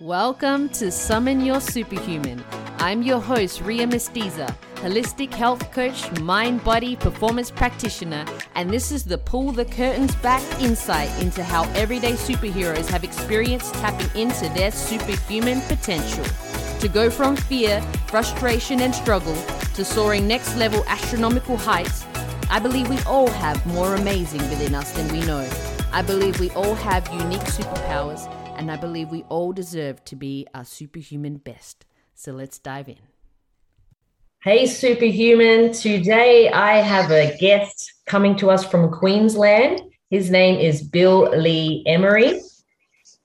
Welcome to Summon Your Superhuman. I'm your host, Ria Mestiza, holistic health coach, mind body performance practitioner, and this is the Pull the Curtains Back insight into how everyday superheroes have experienced tapping into their superhuman potential. To go from fear, frustration, and struggle to soaring next level astronomical heights, I believe we all have more amazing within us than we know. I believe we all have unique superpowers and I believe we all deserve to be our superhuman best. So let's dive in. Hey, superhuman. Today I have a guest coming to us from Queensland. His name is Bill Lee Emery.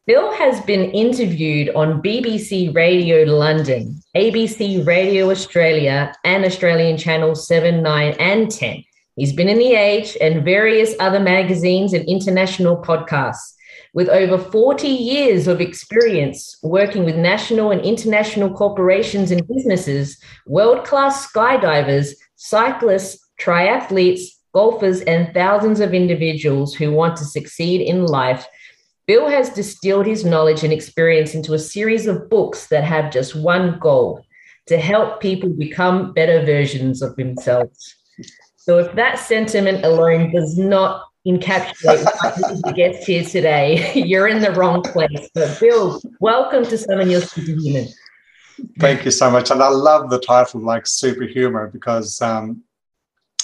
Bill has been interviewed on BBC Radio London, ABC Radio Australia, and Australian Channels 7, 9, and 10. He's been in The Age and various other magazines and international podcasts. With over 40 years of experience working with national and international corporations and businesses, world class skydivers, cyclists, triathletes, golfers, and thousands of individuals who want to succeed in life, Bill has distilled his knowledge and experience into a series of books that have just one goal to help people become better versions of themselves. So, if that sentiment alone does not encapsulate the guest here today, you're in the wrong place. But Bill, welcome to Summon Your Superhuman. Thank you so much. And I love the title like superhuman because, um,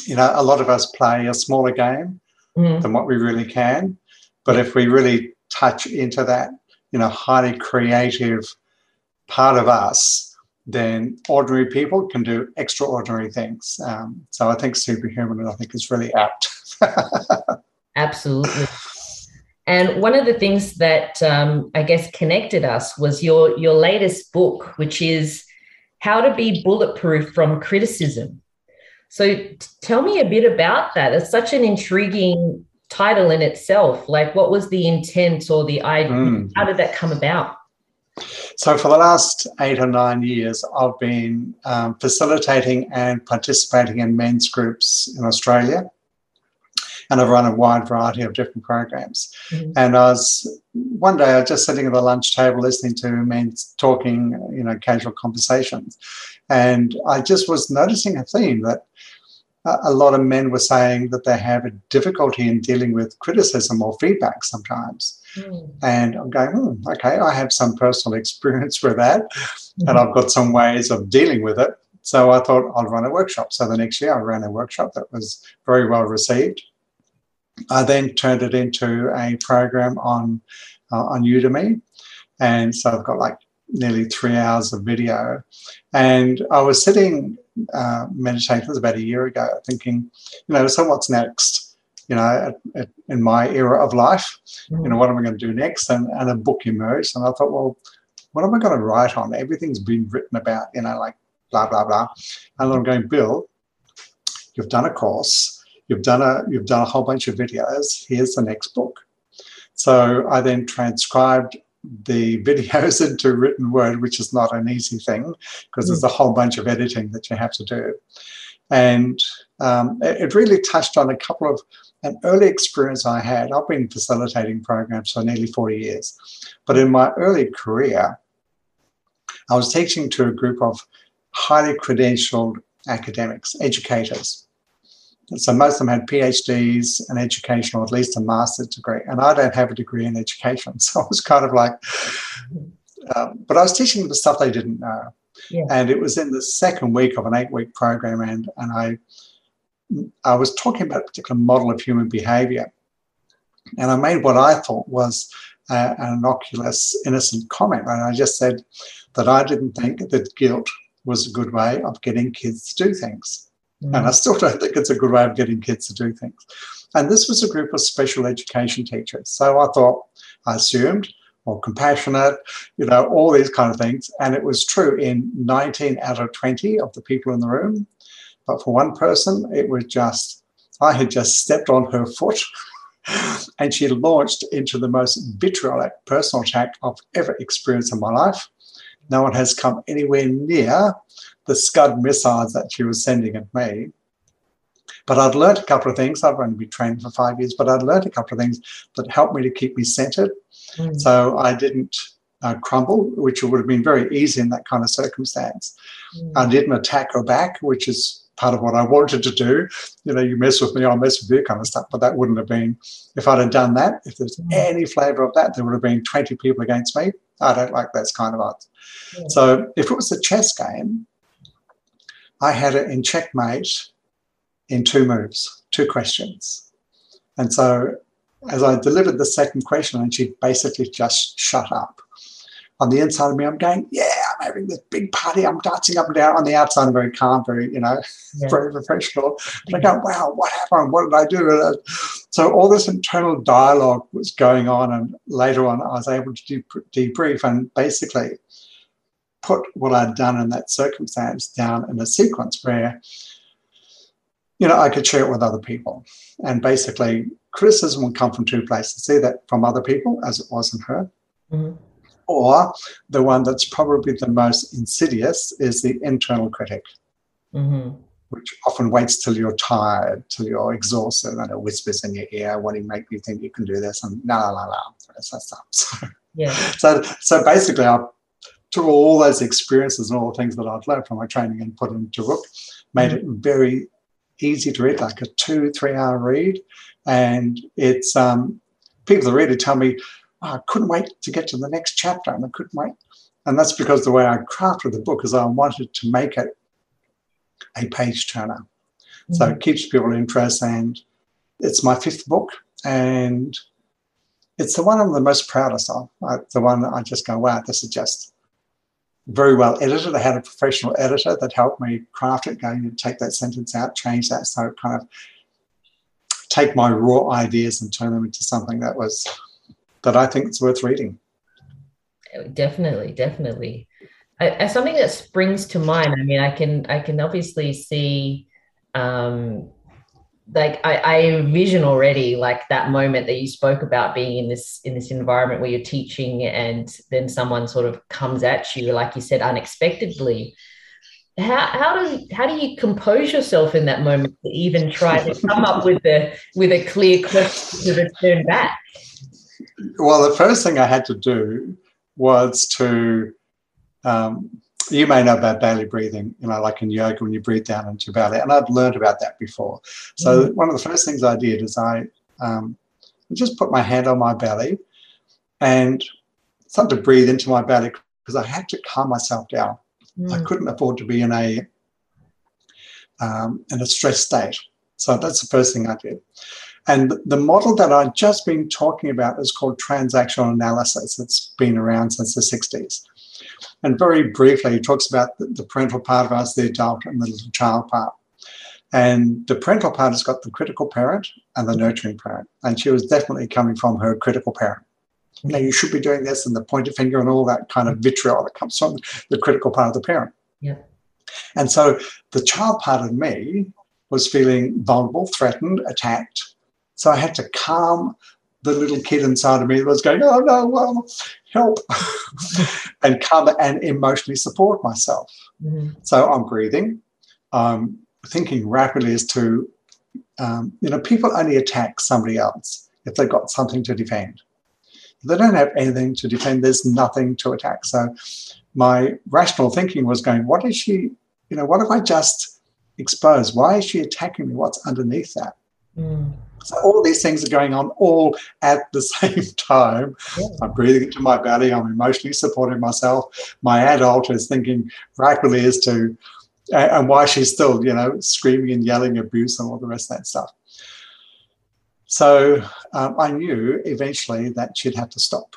you know, a lot of us play a smaller game mm. than what we really can. But if we really touch into that, you know, highly creative part of us, then ordinary people can do extraordinary things. Um, so I think superhuman, I think, is really apt. Absolutely. And one of the things that um, I guess connected us was your your latest book, which is How to Be Bulletproof from Criticism. So t- tell me a bit about that. It's such an intriguing title in itself. Like, what was the intent or the idea? Mm. How did that come about? So, for the last eight or nine years, I've been um, facilitating and participating in men's groups in Australia and I've run a wide variety of different programs. Mm-hmm. And I was one day I was just sitting at the lunch table listening to men talking, you know, casual conversations, and I just was noticing a theme that a lot of men were saying that they have a difficulty in dealing with criticism or feedback sometimes. Mm. And I'm going, hmm, okay, I have some personal experience with that, mm-hmm. and I've got some ways of dealing with it. So I thought I'll run a workshop. So the next year I ran a workshop that was very well received. I then turned it into a program on uh, on Udemy, and so I've got like nearly three hours of video. And I was sitting uh, meditating, it was about a year ago, thinking, you know, so what's next? You know, at, at, in my era of life, mm. you know, what am I going to do next? And, and a book emerged, and I thought, well, what am I going to write on? Everything's been written about, you know, like blah blah blah. And I'm going, Bill, you've done a course You've done a you've done a whole bunch of videos. Here's the next book. So I then transcribed the videos into written word, which is not an easy thing because there's a whole bunch of editing that you have to do. And um, it really touched on a couple of an early experience I had. I've been facilitating programs for nearly 40 years, but in my early career, I was teaching to a group of highly credentialed academics, educators. So most of them had PhDs and education, or at least a master's degree. And I don't have a degree in education. So I was kind of like, um, but I was teaching them the stuff they didn't know. Yeah. And it was in the second week of an eight week program. And, and I, I was talking about a particular model of human behavior. And I made what I thought was uh, an innocuous, innocent comment. And I just said that I didn't think that guilt was a good way of getting kids to do things. Mm. And I still don't think it's a good way of getting kids to do things. And this was a group of special education teachers. So I thought, I assumed, or compassionate, you know, all these kind of things. And it was true in 19 out of 20 of the people in the room. But for one person, it was just, I had just stepped on her foot and she launched into the most vitriolic personal attack I've ever experienced in my life. No one has come anywhere near the Scud missiles that she was sending at me. But I'd learned a couple of things. I've only been trained for five years, but I'd learned a couple of things that helped me to keep me centered. Mm. So I didn't uh, crumble, which would have been very easy in that kind of circumstance. Mm. I didn't attack her back, which is part of what I wanted to do. You know, you mess with me, I'll mess with you kind of stuff. But that wouldn't have been, if I'd have done that, if there's mm. any flavour of that, there would have been 20 people against me. I don't like that kind of odds. Yeah. So if it was a chess game, I had it in checkmate in two moves, two questions. And so as I delivered the second question, and she basically just shut up. On the inside of me, I'm going, yeah, I'm having this big party. I'm dancing up and down. On the outside, I'm very calm, very, you know, yeah. very professional. But I go, wow, what happened? What did I do? So all this internal dialogue was going on. And later on, I was able to debrief and basically put what I'd done in that circumstance down in a sequence where, you know, I could share it with other people. And basically, criticism would come from two places either from other people, as it was in her, mm-hmm. or the one that's probably the most insidious is the internal critic, mm-hmm. which often waits till you're tired, till you're exhausted, and it whispers in your ear, wanting to make you think you can do this, and la la la la, that stuff. So, yeah. so, so basically, I took all those experiences and all the things that I'd learned from my training and put into a book, made mm-hmm. it very easy to read, like a two, three hour read. And it's um, people that read it tell me, oh, I couldn't wait to get to the next chapter and I couldn't wait. And that's because the way I crafted the book is I wanted to make it a page turner. Mm-hmm. So it keeps people interested. And it's my fifth book. And it's the one I'm the most proudest of. I, the one that I just go, wow, this is just very well edited. I had a professional editor that helped me craft it, going to take that sentence out, change that, so kind of take my raw ideas and turn them into something that was that I think is worth reading. Definitely, definitely. I, something that springs to mind. I mean, I can I can obviously see um, like I, I envision already like that moment that you spoke about being in this in this environment where you're teaching and then someone sort of comes at you like you said unexpectedly. How, how do how do you compose yourself in that moment to even try to come up with a with a clear question to return back? Well the first thing i had to do was to um, you may know about belly breathing, you know, like in yoga when you breathe down into your belly. And I'd learned about that before. So mm-hmm. one of the first things I did is I um, just put my hand on my belly and started to breathe into my belly because I had to calm myself down. Mm. I couldn't afford to be in a um, in a stress state. So that's the first thing I did. And the model that I've just been talking about is called transactional analysis. It's been around since the 60s. And very briefly, he talks about the, the parental part of us, the adult, and the little child part. And the parental part has got the critical parent and the nurturing parent. And she was definitely coming from her critical parent. You know, you should be doing this, and the pointer finger, and all that kind of vitriol that comes from the critical part of the parent. Yeah. And so the child part of me was feeling vulnerable, threatened, attacked. So I had to calm the little kid inside of me that was going, oh no, well, help, and come and emotionally support myself. Mm-hmm. So I'm breathing, I'm thinking rapidly as to, um, you know, people only attack somebody else if they've got something to defend. If they don't have anything to defend, there's nothing to attack. So my rational thinking was going, what is she, you know, what if I just expose? Why is she attacking me? What's underneath that? Mm. So all these things are going on all at the same time. Yeah. I'm breathing into my belly. I'm emotionally supporting myself. My adult is thinking rapidly as to and why she's still, you know, screaming and yelling abuse and all the rest of that stuff. So um, I knew eventually that she'd have to stop.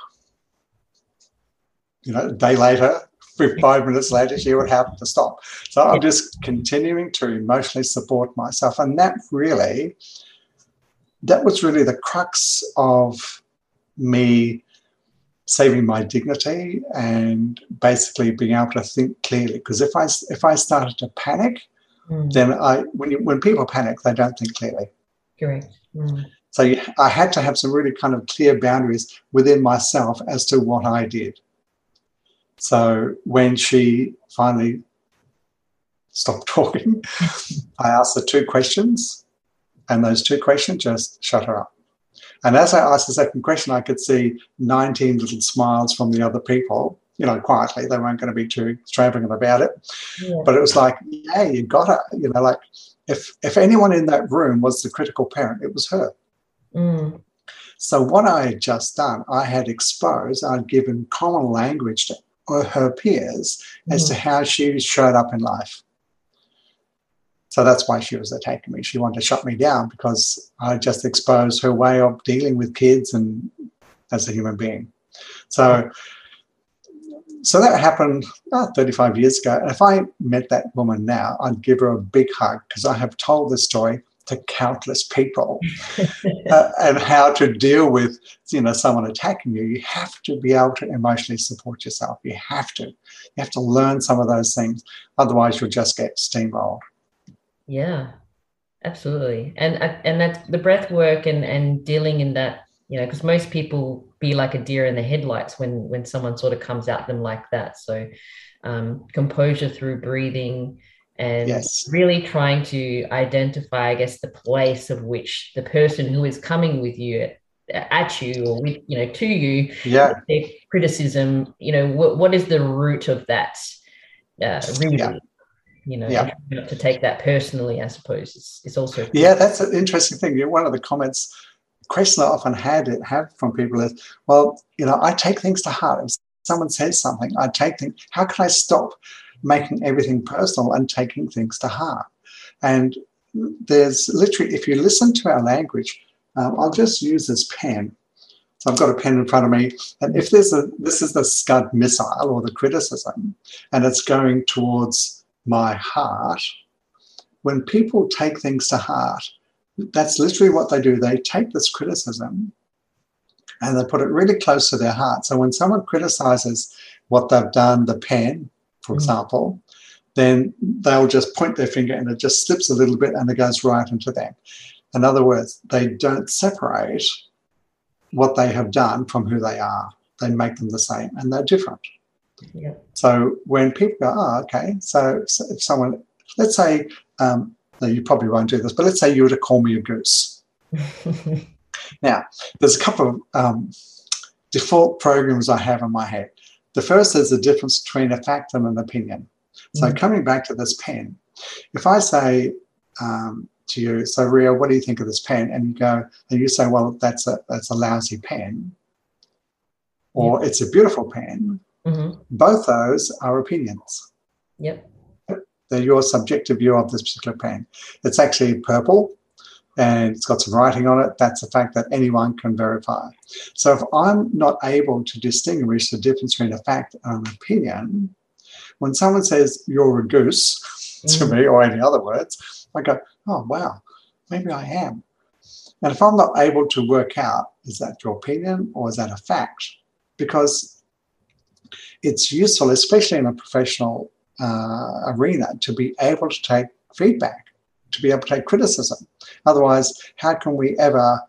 You know, a day later, five minutes later, she would have to stop. So I'm just continuing to emotionally support myself. And that really that was really the crux of me saving my dignity and basically being able to think clearly. Because if I if I started to panic, mm. then I when you, when people panic, they don't think clearly. Correct. Mm. So you, I had to have some really kind of clear boundaries within myself as to what I did. So when she finally stopped talking, I asked her two questions. And those two questions just shut her up. And as I asked the second question, I could see 19 little smiles from the other people, you know, quietly. They weren't going to be too extravagant about it. Yeah. But it was like, yeah, you got it. You know, like if, if anyone in that room was the critical parent, it was her. Mm. So what I had just done, I had exposed, I'd given common language to her peers mm. as to how she showed up in life. So that's why she was attacking me. She wanted to shut me down because I just exposed her way of dealing with kids and as a human being. So, so that happened oh, 35 years ago. If I met that woman now, I'd give her a big hug because I have told this story to countless people uh, and how to deal with you know someone attacking you you have to be able to emotionally support yourself you have to you have to learn some of those things otherwise you'll just get steamrolled yeah, absolutely. And uh, and that's the breath work and and dealing in that, you know, because most people be like a deer in the headlights when when someone sort of comes at them like that. So um, composure through breathing and yes. really trying to identify, I guess, the place of which the person who is coming with you at you or with you know to you yeah criticism you know what, what is the root of that uh, really yeah you know, yeah. to take that personally, I suppose it's, it's also. Yeah, that's an interesting thing. One of the comments, question I often had it have from people is, well, you know, I take things to heart. If someone says something, I take things. How can I stop making everything personal and taking things to heart? And there's literally, if you listen to our language, um, I'll just use this pen. So I've got a pen in front of me, and if there's a, this is the Scud missile or the criticism, and it's going towards my heart, when people take things to heart, that's literally what they do. They take this criticism and they put it really close to their heart. So when someone criticizes what they've done, the pen, for mm. example, then they'll just point their finger and it just slips a little bit and it goes right into them. In other words, they don't separate what they have done from who they are. They make them the same and they're different. Yeah. So when people go, oh, okay, so, so if someone, let's say, um, no, you probably won't do this, but let's say you were to call me a goose. now, there's a couple of um, default programs I have in my head. The first is the difference between a fact and an opinion. So mm coming back to this pen, if I say um, to you, so Ria, what do you think of this pen? And you go, and you say, well, that's a that's a lousy pen, or yeah. it's a beautiful pen, Mm-hmm. Both those are opinions. Yep. They're your subjective view of this particular pen. It's actually purple and it's got some writing on it. That's a fact that anyone can verify. So if I'm not able to distinguish the difference between a fact and an opinion, when someone says you're a goose mm-hmm. to me or any other words, I go, oh, wow, maybe I am. And if I'm not able to work out, is that your opinion or is that a fact? Because it's useful, especially in a professional uh, arena, to be able to take feedback, to be able to take criticism. Otherwise, how can we ever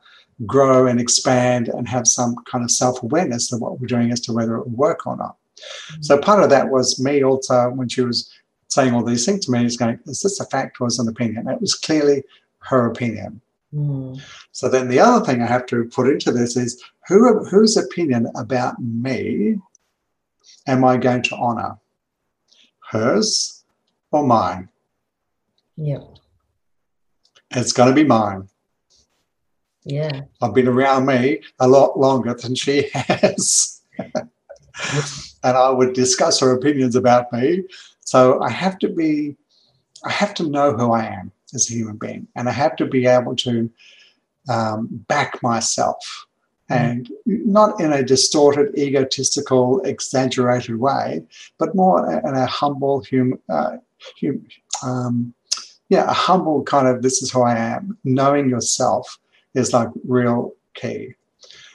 grow and expand and have some kind of self awareness of what we're doing as to whether it will work or not? Mm-hmm. So, part of that was me also when she was saying all these things to me, is going, Is this a fact or is it an opinion? It was clearly her opinion. Mm. So then the other thing I have to put into this is who whose opinion about me am I going to honor? Hers or mine? Yeah. It's going to be mine. Yeah. I've been around me a lot longer than she has. and I would discuss her opinions about me. So I have to be, I have to know who I am as a human being. And I have to be able to um, back myself and not in a distorted, egotistical, exaggerated way, but more in a humble, hum, uh, hum, um, yeah, a humble kind of this is who I am. Knowing yourself is like real key.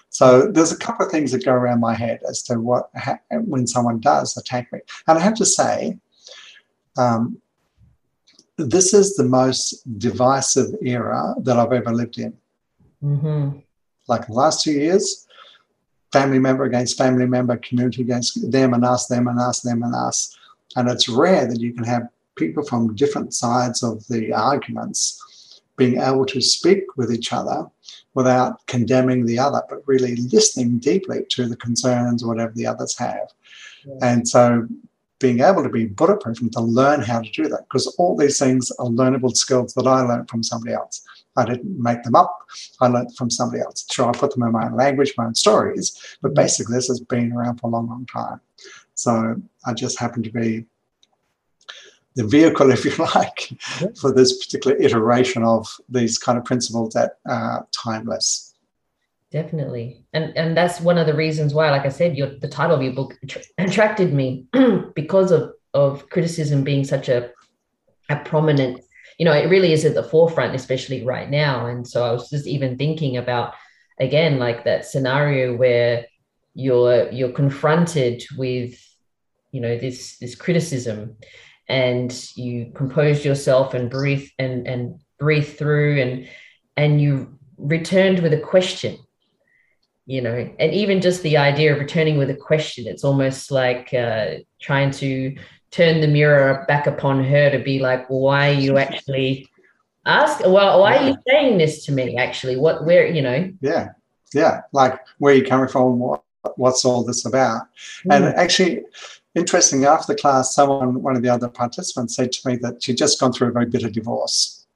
So there's a couple of things that go around my head as to what when someone does attack me, and I have to say, um, this is the most divisive era that I've ever lived in. Mm-hmm like in the last two years, family member against family member, community against them and us, them and us, them and us. And it's rare that you can have people from different sides of the arguments being able to speak with each other without condemning the other, but really listening deeply to the concerns or whatever the others have. Yeah. And so being able to be bulletproof and to learn how to do that, because all these things are learnable skills that I learned from somebody else. I didn't make them up. I learned from somebody else. Sure, I put them in my own language, my own stories, but mm. basically this has been around for a long, long time. So I just happen to be the vehicle, if you like, for this particular iteration of these kind of principles that are timeless. Definitely, and and that's one of the reasons why, like I said, your the title of your book attracted me because of of criticism being such a a prominent you know, it really is at the forefront, especially right now. And so I was just even thinking about again, like that scenario where you're you're confronted with, you know, this this criticism and you compose yourself and breathe and and breathe through and and you returned with a question you know and even just the idea of returning with a question it's almost like uh, trying to turn the mirror back upon her to be like, why are you actually ask? Well, why are you saying this to me? Actually, what, where, you know? Yeah, yeah. Like, where are you coming from? What, what's all this about? Mm. And actually, interesting. After the class, someone, one of the other participants, said to me that she'd just gone through a very bitter divorce.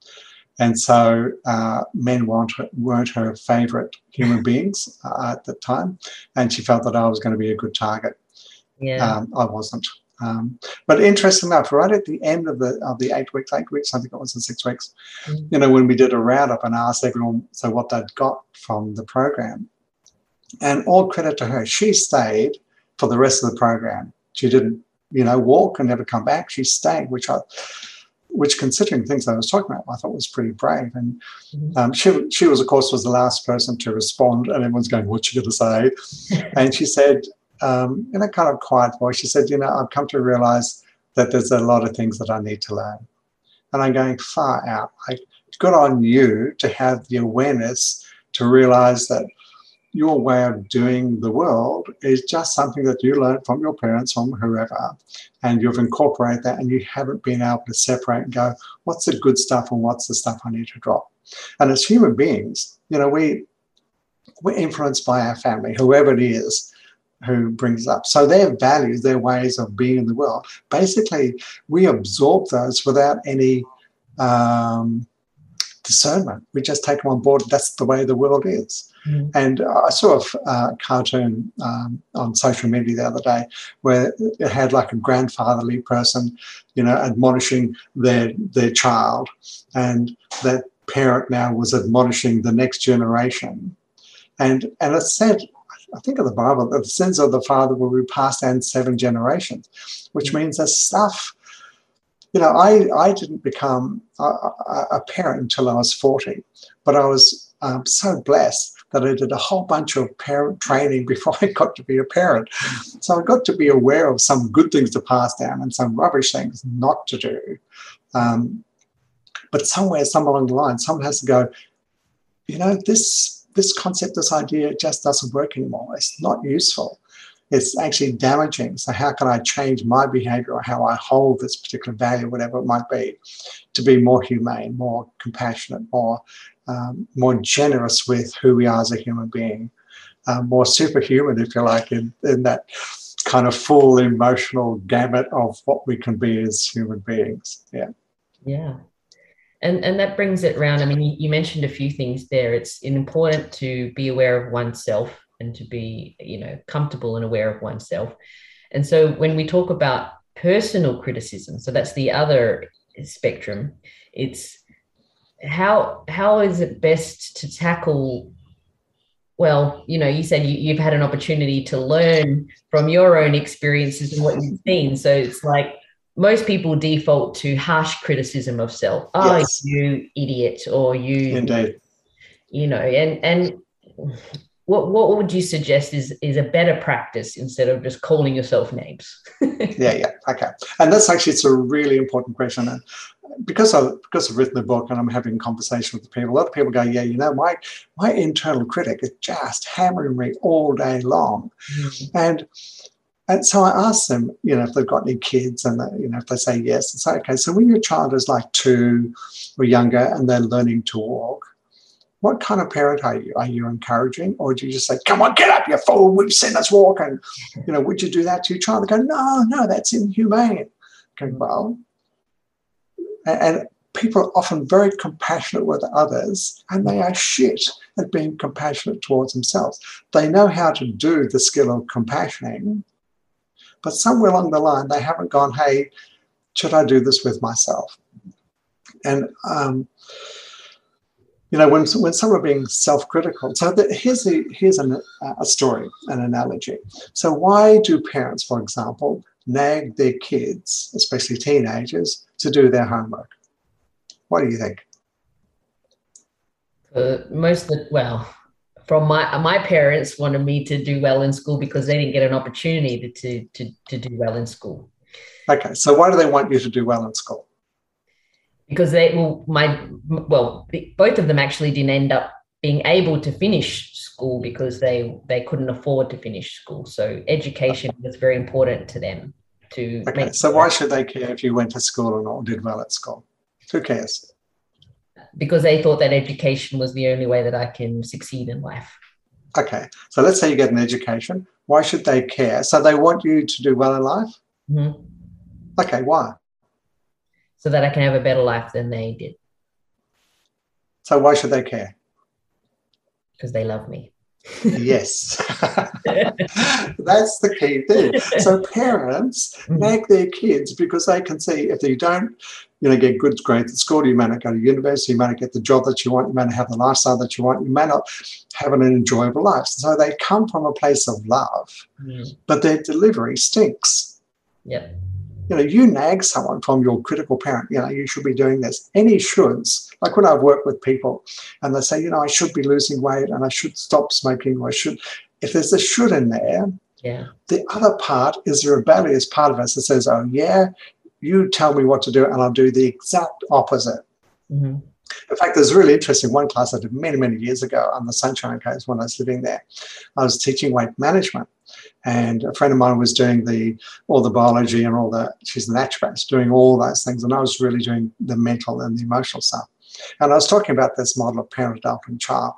And so uh, men weren't, weren't her favorite human beings uh, at the time. And she felt that I was going to be a good target. Yeah. Um, I wasn't. Um, but interesting enough, right at the end of the of the eight weeks, eight weeks, I think it was the six weeks, mm-hmm. you know, when we did a roundup and asked everyone so what they'd got from the program, and all credit to her, she stayed for the rest of the program. She didn't, you know, walk and never come back. She stayed, which I, which considering things I was talking about, I thought was pretty brave. And mm-hmm. um, she she was, of course, was the last person to respond, and everyone's going, "What's she going to say?" and she said, um, in a kind of quiet voice, she said, You know, I've come to realize that there's a lot of things that I need to learn. And I'm going far out. Like, good on you to have the awareness to realize that your way of doing the world is just something that you learned from your parents, from whoever, and you've incorporated that and you haven't been able to separate and go, what's the good stuff and what's the stuff I need to drop? And as human beings, you know, we we're influenced by our family, whoever it is, who brings up. So their values, their ways of being in the world, basically we absorb those without any um, discernment. We just take them on board. That's the way the world is. Mm. And I saw a uh, cartoon um, on social media the other day where it had like a grandfatherly person, you know, admonishing their their child, and that parent now was admonishing the next generation, and and it said I think of the Bible, the sins of the father will be passed down seven generations, which mm. means that stuff. You know, I, I didn't become a, a parent until I was 40, but I was um, so blessed that I did a whole bunch of parent training before I got to be a parent. So I got to be aware of some good things to pass down and some rubbish things not to do. Um, but somewhere, somewhere along the line, someone has to go, you know, this this concept, this idea just doesn't work anymore. It's not useful. It's actually damaging. So, how can I change my behavior or how I hold this particular value, whatever it might be, to be more humane, more compassionate, more, um, more generous with who we are as a human being, um, more superhuman, if you like, in, in that kind of full emotional gamut of what we can be as human beings. Yeah. Yeah and and that brings it around i mean you, you, mentioned a few things there. It's important to be aware of oneself and to be you know comfortable and aware of oneself. And so when we talk about personal criticism so that's the other spectrum it's how how is it best to tackle well you know you said you, you've had an opportunity to learn from your own experiences and what you've seen. So it's like most people default to harsh criticism of self. Oh, yes. you idiot, or you, Indeed. you know, and and what what would you suggest is is a better practice instead of just calling yourself names? yeah, yeah, okay. And that's actually it's a really important question. And because I because I've written the book and I'm having conversation with the people, a lot of people go, yeah, you know, my my internal critic is just hammering me all day long, mm-hmm. and and so I asked them, you know, if they've got any kids, and they, you know, if they say yes, and say, okay, so when your child is like two or younger and they're learning to walk, what kind of parent are you? Are you encouraging, or do you just say, "Come on, get up, you fool! We've seen us walk," and you know, would you do that to your child? They go, "No, no, that's inhumane." Going mm. well, and people are often very compassionate with others, and they are shit at being compassionate towards themselves. They know how to do the skill of compassioning, but somewhere along the line, they haven't gone, "Hey, should I do this with myself?" And um, you know, when when some are being self-critical. So the, here's a here's an, a story, an analogy. So why do parents, for example, nag their kids, especially teenagers, to do their homework? What do you think? Uh, most of the well, from my my parents wanted me to do well in school because they didn't get an opportunity to to to do well in school. Okay, so why do they want you to do well in school? because they well my well both of them actually didn't end up being able to finish school because they they couldn't afford to finish school so education was very important to them to okay so why should they care if you went to school or not or did well at school who cares because they thought that education was the only way that i can succeed in life okay so let's say you get an education why should they care so they want you to do well in life mm-hmm. okay why so that I can have a better life than they did. So why should they care? Because they love me. Yes. That's the key thing. So parents make their kids because they can see if they don't, you know, get good grades at school, you may not go to university, you may not get the job that you want, you may not have the lifestyle that you want, you may not have an enjoyable life. So they come from a place of love, mm. but their delivery stinks. Yep you know, you nag someone from your critical parent, you know, you should be doing this. Any shoulds, like when I've worked with people and they say, you know, I should be losing weight and I should stop smoking or I should, if there's a should in there, yeah. the other part is the rebellious part of us that says, oh, yeah, you tell me what to do and I'll do the exact opposite. Mm-hmm. In fact, there's a really interesting one class I did many, many years ago on the Sunshine Coast when I was living there. I was teaching weight management and a friend of mine was doing the all the biology and all the she's an naturopath doing all those things and i was really doing the mental and the emotional stuff and i was talking about this model of parent adult and child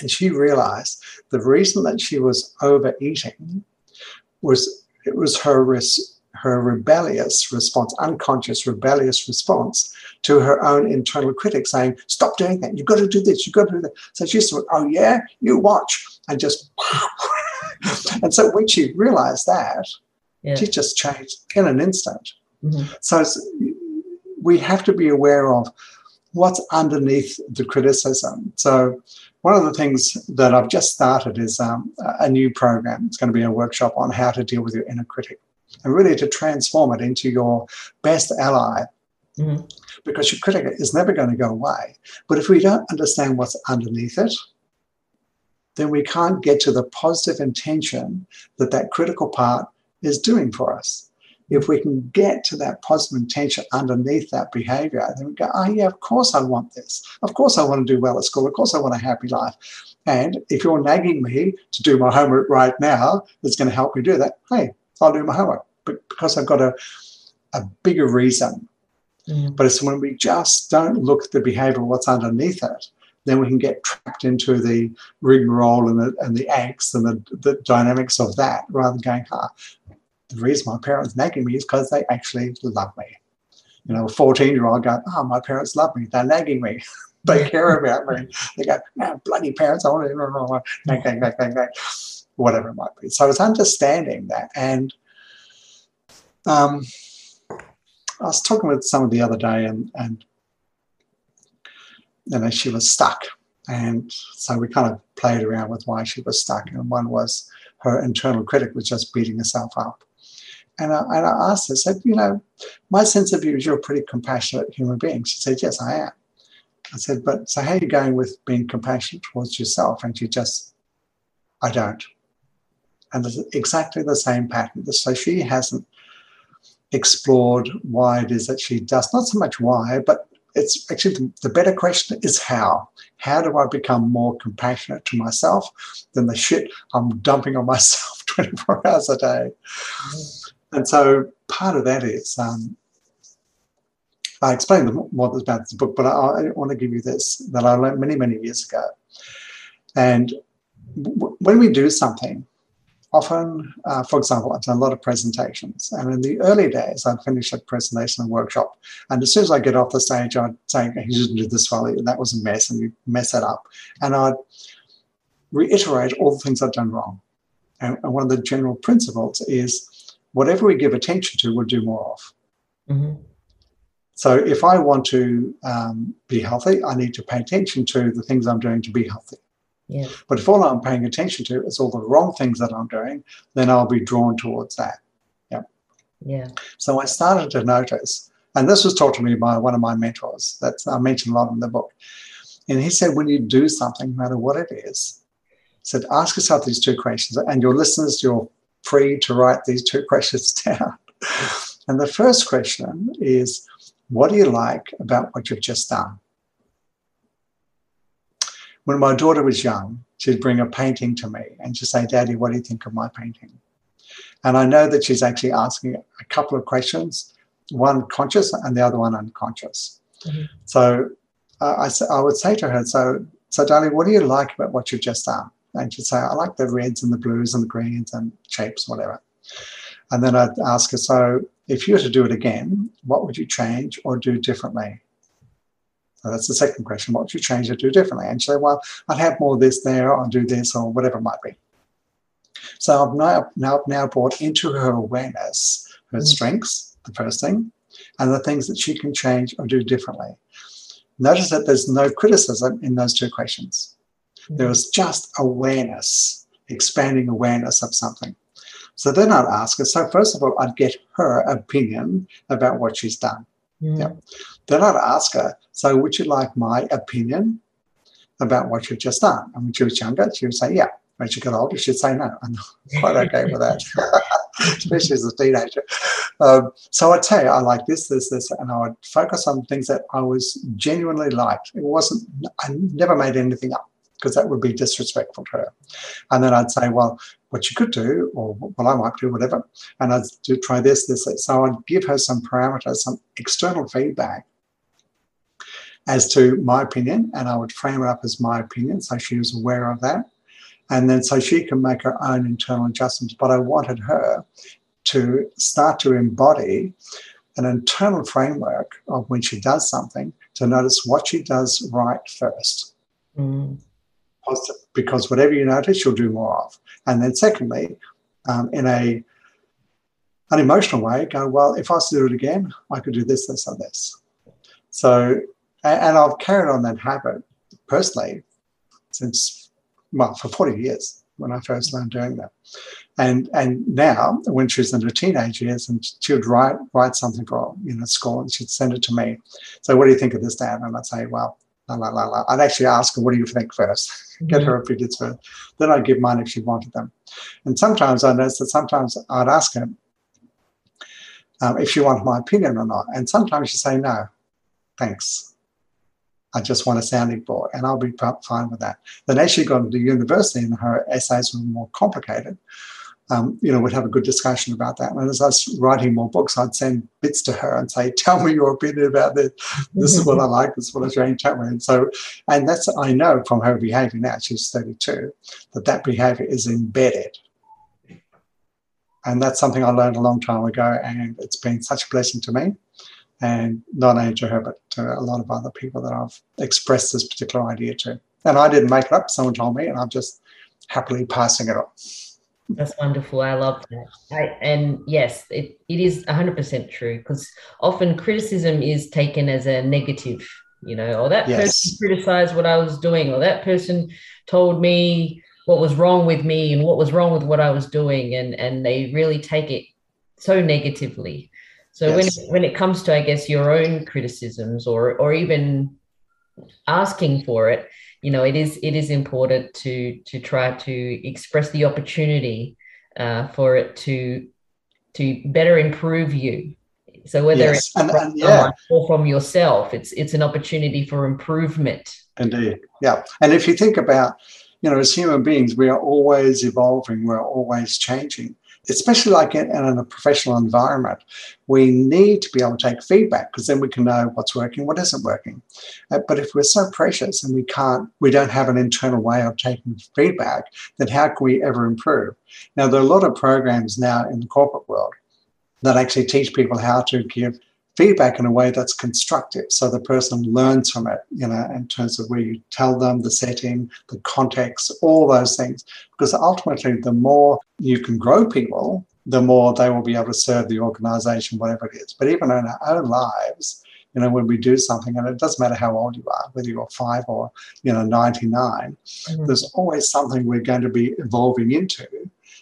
and she realized the reason that she was overeating was it was her res- her rebellious response, unconscious rebellious response to her own internal critic saying, Stop doing that. You've got to do this. You've got to do that. So she said, Oh, yeah, you watch. And just and so when she realized that, yeah. she just changed in an instant. Mm-hmm. So we have to be aware of what's underneath the criticism. So one of the things that I've just started is um, a new program. It's going to be a workshop on how to deal with your inner critic and really to transform it into your best ally. Mm-hmm. Because your critic is never going to go away. But if we don't understand what's underneath it, then we can't get to the positive intention that that critical part is doing for us. If we can get to that positive intention underneath that behavior, then we go, oh, yeah, of course I want this. Of course I want to do well at school. Of course I want a happy life. And if you're nagging me to do my homework right now, that's going to help me do that, hey, I'll do my homework. But because I've got a, a bigger reason. Mm. But it's when we just don't look at the behavior, what's underneath it, then we can get trapped into the rigmarole and the, and the angst and the, the dynamics of that rather than going, ah, the reason my parents nagging me is because they actually love me. You know, a 14 year old going, oh, my parents love me. They're nagging me. they care about me. They go, bloody parents, I want to, bang, bang, bang, bang, whatever it might be. So it's understanding that. And um, I was talking with someone the other day and, and you know, she was stuck. And so we kind of played around with why she was stuck. And one was her internal critic was just beating herself up. And I, and I asked her, I said, you know, my sense of you is you're a pretty compassionate human being. She said, yes, I am. I said, but so how are you going with being compassionate towards yourself? And she just, I don't. And it's exactly the same pattern. So she hasn't explored why it is that she does, not so much why, but it's actually the, the, better question is how. How do I become more compassionate to myself than the shit I'm dumping on myself 24 hours a day? And so part of that is um, I explain more about the book, but I, I, want to give you this that I learned many, many years ago. And w- when we do something, often, uh, for example, I've done a lot of presentations, and in the early days, I'd finish a presentation and workshop, and as soon as I get off the stage, I'd say, "You didn't do this well. That was a mess," and you mess it up, and I'd reiterate all the things I've done wrong. And, and one of the general principles is whatever we give attention to, we'll do more of. Mm-hmm. So if I want to um, be healthy, I need to pay attention to the things I'm doing to be healthy. Yeah. But if all I'm paying attention to is all the wrong things that I'm doing, then I'll be drawn towards that. Yeah. Yeah. So I started to notice, and this was taught to me by one of my mentors that I mentioned a lot in the book. And he said, when you do something, no matter what it is, said, ask yourself these two questions, and your listeners, you're free to write these two questions down. And the first question is What do you like about what you've just done? When my daughter was young, she'd bring a painting to me and she'd say, Daddy, what do you think of my painting? And I know that she's actually asking a couple of questions, one conscious and the other one unconscious. Mm-hmm. So uh, I, I would say to her, so, so, darling, what do you like about what you've just done? and she'd say, I like the reds and the blues and the greens and shapes, whatever. And then I'd ask her, so if you were to do it again, what would you change or do differently? So that's the second question. What would you change or do differently? And she'd say, well, I'd have more of this there, I'll do this, or whatever it might be. So I've now, now, now brought into her awareness her mm. strengths, the first thing, and the things that she can change or do differently. Notice that there's no criticism in those two questions. There was just awareness, expanding awareness of something. So then I'd ask her. So first of all, I'd get her opinion about what she's done. Mm. Yeah. Then I'd ask her. So would you like my opinion about what you've just done? And when she was younger, she would say, "Yeah." When she got older, she'd say, "No." I'm quite okay with that, especially as a teenager. Um, so I'd say, "I like this, this, this," and I would focus on things that I was genuinely liked. It wasn't. I never made anything up because that would be disrespectful to her. And then I'd say, well, what you could do, or what I might do, whatever. And I'd do try this, this, this. So I'd give her some parameters, some external feedback as to my opinion, and I would frame it up as my opinion, so she was aware of that. And then so she can make her own internal adjustments. But I wanted her to start to embody an internal framework of when she does something to notice what she does right first. Mm because whatever you notice, you'll do more of. And then secondly, um, in a an emotional way, go, well, if I was to do it again, I could do this, this, or this. So, and I've carried on that habit personally since, well, for 40 years when I first learned doing that. And and now, when she was in her teenage years, and she would write write something for you know school, and she'd send it to me. So, what do you think of this, Dad? And I'd say, well, la la la. I'd actually ask her, "What do you think 1st Get her opinions first. Then I'd give mine if she wanted them. And sometimes I noticed that sometimes I'd ask her um, if she wanted my opinion or not, and sometimes she'd say, "No, thanks. I just want a sounding board," and I'll be fine with that. Then as she got into university and her essays were more complicated, um, you know, we'd have a good discussion about that. And as I was writing more books, I'd send bits to her and say, "Tell me your opinion about this. This is what I like. This is what I strange tell me." And so, and that's I know from her behaviour now. She's thirty-two, that that behaviour is embedded, and that's something I learned a long time ago, and it's been such a blessing to me, and not only to her but to a lot of other people that I've expressed this particular idea to. And I didn't make it up; someone told me, and I'm just happily passing it on. That's wonderful. I love that. I, and yes, it, it is 100% true because often criticism is taken as a negative, you know, or that yes. person criticized what I was doing, or that person told me what was wrong with me and what was wrong with what I was doing. And, and they really take it so negatively. So yes. when, when it comes to, I guess, your own criticisms or, or even asking for it, you know it is it is important to to try to express the opportunity uh, for it to to better improve you so whether yes. it's and, from and, yeah. or from yourself it's it's an opportunity for improvement indeed yeah and if you think about you know as human beings we are always evolving we're always changing especially like in, in a professional environment, we need to be able to take feedback because then we can know what's working, what isn't working. Uh, but if we're so precious and we can't, we don't have an internal way of taking feedback, then how can we ever improve? Now, there are a lot of programs now in the corporate world that actually teach people how to give feedback in a way that's constructive so the person learns from it you know in terms of where you tell them the setting the context all those things. Because ultimately the more you can grow people the more they will be able to serve the organization whatever it is. But even in our own lives you know when we do something and it doesn't matter how old you are whether you're five or you know 99 mm-hmm. there's always something we're going to be evolving into.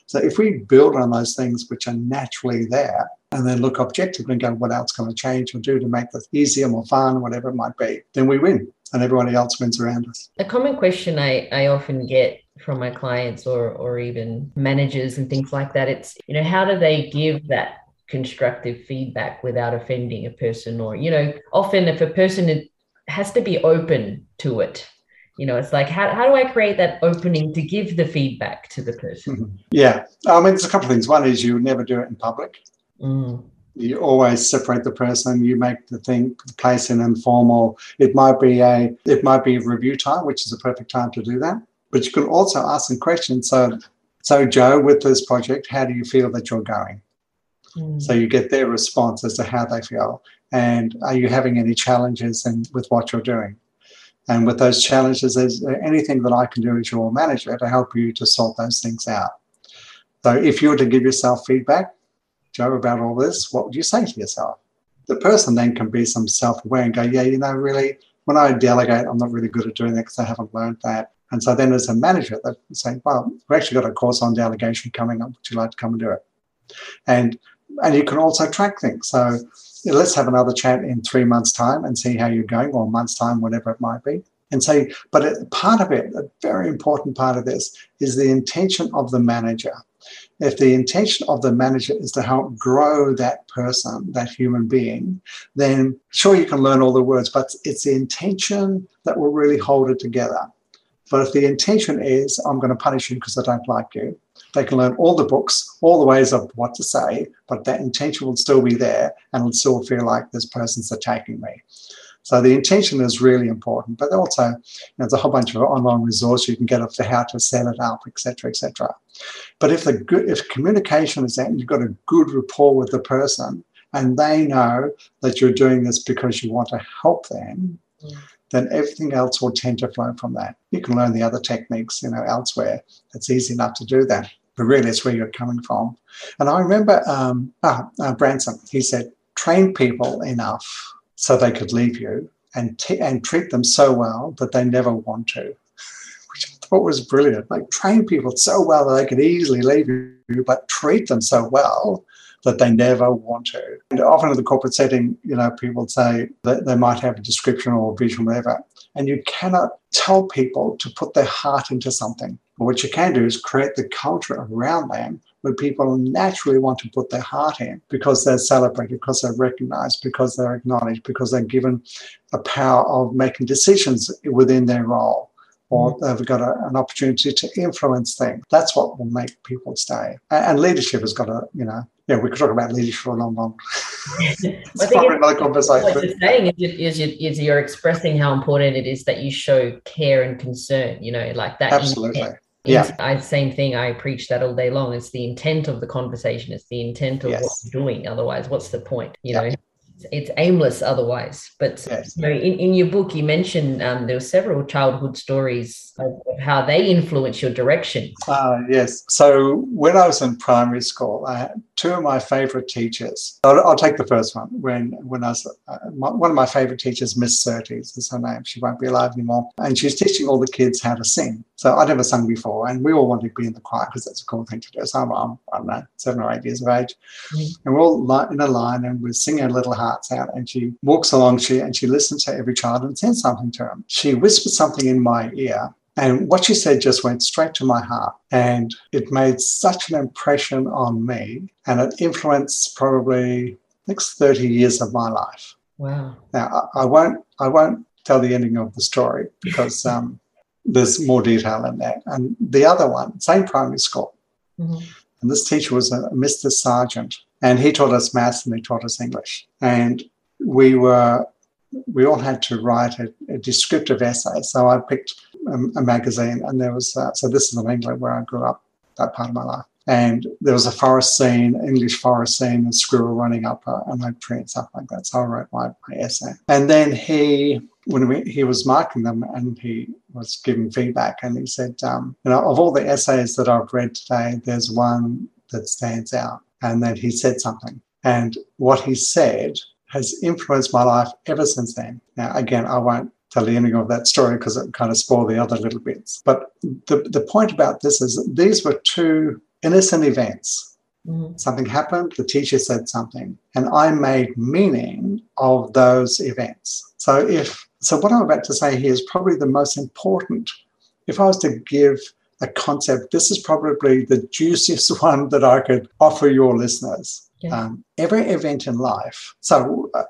So if we build on those things which are naturally there and then look objectively and go, what else can I change or do to make this easier, more fun, whatever it might be, then we win and everybody else wins around us. A common question I, I often get from my clients or or even managers and things like that, it's, you know, how do they give that constructive feedback without offending a person? Or, you know, often if a person has to be open to it you know it's like how, how do i create that opening to give the feedback to the person? Yeah i mean there's a couple of things. One is you would never do it in public mm. you always separate the person you make the thing the place in informal it might be a it might be review time which is a perfect time to do that but you can also ask some questions so so joe with this project how do you feel that you're going mm. so you get their response as to how they feel and are you having any challenges and with what you're doing and with those challenges, there's anything that I can do as your manager to help you to sort those things out. So if you were to give yourself feedback, Joe, about all this, what would you say to yourself? The person then can be some self-aware and go, yeah, you know, really, when I delegate, I'm not really good at doing that because I haven't learned that. And so then as a manager, they say, well, we've actually got a course on delegation coming up. Would you like to come and do it? And and you can also track things. So let's have another chat in three months' time and see how you're going, or a month's time, whatever it might be. And say, but it, part of it, a very important part of this, is the intention of the manager. If the intention of the manager is to help grow that person, that human being, then sure you can learn all the words, but it's the intention that will really hold it together. But if the intention is, I'm going to punish you because I don't like you, they can learn all the books, all the ways of what to say, but that intention will still be there and it'll still feel like this person's attacking me. So the intention is really important, but also you know, there's a whole bunch of online resources you can get of for how to set it up, etc., etc. But if the good, if communication is there and you've got a good rapport with the person, and they know that you're doing this because you want to help them, mm. then everything else will tend to flow from that. You can learn the other techniques, you know, elsewhere. It's easy enough to do that but really it's where you're coming from. And I remember um, ah, uh, Branson, he said, train people enough so they could leave you and, t- and treat them so well that they never want to, which I thought was brilliant. Like train people so well that they could easily leave you, but treat them so well that they never want to. And often in the corporate setting, you know, people say that they might have a description or a vision, whatever, and you cannot tell people to put their heart into something. But what you can do is create the culture around them where people naturally want to put their heart in because they're celebrated, because they're recognized, because they're acknowledged, because they're given a power of making decisions within their role or mm. they've got a, an opportunity to influence things. That's what will make people stay. And leadership has got to, you know, yeah, we could talk about leadership for a long, long. it's another conversation. What you're saying is, is, is you're expressing how important it is that you show care and concern. You know, like that. Absolutely. Intent. Yeah. I same thing. I preach that all day long. It's the intent of the conversation. It's the intent of yes. what you're doing. Otherwise, what's the point? You know it's aimless otherwise. But yes. you know, in, in your book, you mentioned um, there were several childhood stories of, how they influence your direction. Uh, yes. So when I was in primary school, I had two of my favorite teachers. I'll, I'll take the first one. When when I was uh, my, one of my favorite teachers, Miss Surtees is her name. She won't be alive anymore, and she's teaching all the kids how to sing. So I'd never sung before, and we all wanted to be in the choir because that's a cool thing to do. So I'm, I'm I don't know seven or eight years of age, mm-hmm. and we're all in a line and we're singing our little hearts out. And she walks along, she and she listens to every child and says something to them. She whispered something in my ear and what she said just went straight to my heart. And it made such an impression on me. And it influenced probably next 30 years of my life. Wow. Now I, I won't I won't tell the ending of the story because um, there's more detail in there. And the other one, same primary school. Mm-hmm. And this teacher was a Mr. Sargent, and he taught us maths and he taught us English. And we were we all had to write a, a descriptive essay. So I picked a, a magazine, and there was uh, so this is in England where I grew up, that part of my life. And there was a forest scene, English forest scene, a squirrel running up a, an oak tree and stuff like that. So I wrote my, my essay. And then he, when we, he was marking them and he was giving feedback, and he said, um, you know, of all the essays that I've read today, there's one that stands out. And then he said something. And what he said has influenced my life ever since then. Now, again, I won't tell the ending of that story because it kind of spoil the other little bits. But the, the point about this is these were two innocent events. Mm-hmm. Something happened, the teacher said something, and I made meaning of those events. So if so what I'm about to say here is probably the most important. If I was to give a concept, this is probably the juiciest one that I could offer your listeners. Yeah. Um, every event in life. So, uh,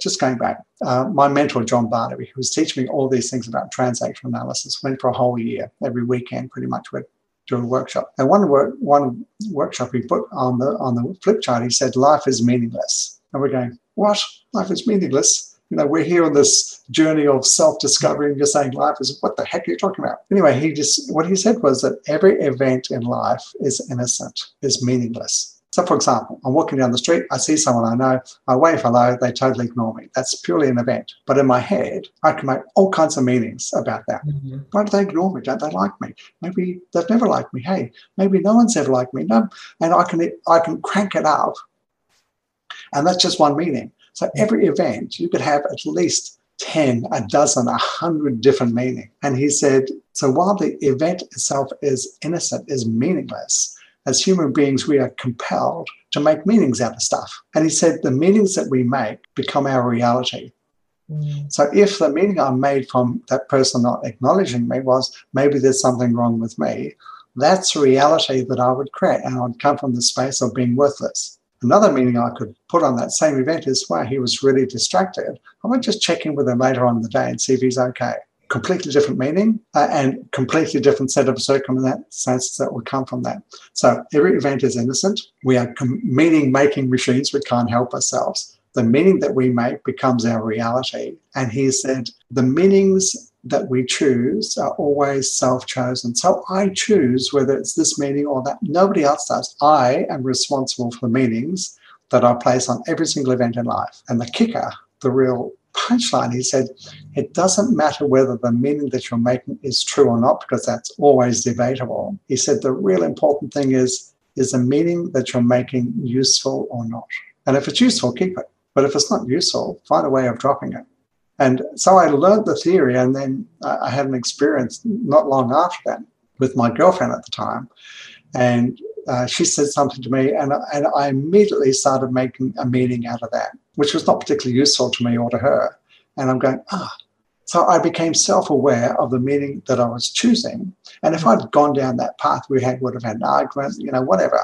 just going back, uh, my mentor, John Barnaby, who was teaching me all these things about transactional analysis, went for a whole year, every weekend, pretty much, would do a workshop. And one, work, one workshop he put on the, on the flip chart, he said, Life is meaningless. And we're going, What? Life is meaningless? You know, we're here on this journey of self discovery, and you're saying life is what the heck are you talking about? Anyway, he just, what he said was that every event in life is innocent, is meaningless. So, for example, I'm walking down the street, I see someone I know, I wave hello, they totally ignore me. That's purely an event. But in my head, I can make all kinds of meanings about that. Mm-hmm. Why do they ignore me? Don't they like me? Maybe they've never liked me. Hey, maybe no one's ever liked me. No, and I can I can crank it up, and that's just one meaning. So every event, you could have at least 10, a dozen, a hundred different meanings. And he said, so while the event itself is innocent, is meaningless, as human beings, we are compelled to make meanings out of stuff. And he said the meanings that we make become our reality. Mm. So if the meaning I made from that person not acknowledging me was maybe there's something wrong with me, that's a reality that I would create. And I would come from the space of being worthless. Another meaning I could put on that same event is, wow, he was really distracted. I might just check in with him later on in the day and see if he's okay completely different meaning uh, and completely different set of circumstances that will come from that. So every event is innocent. We are com- meaning making machines. We can't help ourselves. The meaning that we make becomes our reality. And he said, the meanings that we choose are always self chosen. So I choose whether it's this meaning or that. Nobody else does. I am responsible for the meanings that I place on every single event in life. And the kicker, the real punchline. He said, It doesn't matter whether the meaning that you're making is true or not, because that's always debatable. He said, The real important thing is, is the meaning that you're making useful or not? And if it's useful, keep it. But if it's not useful, find a way of dropping it. And so I learned the theory, and then I had an experience not long after that with my girlfriend at the time. And uh, she said something to me, and, and I immediately started making a meaning out of that, which was not particularly useful to me or to her. And I'm going, ah. So I became self aware of the meaning that I was choosing. And if I'd gone down that path, we had, would have had an argument, you know, whatever.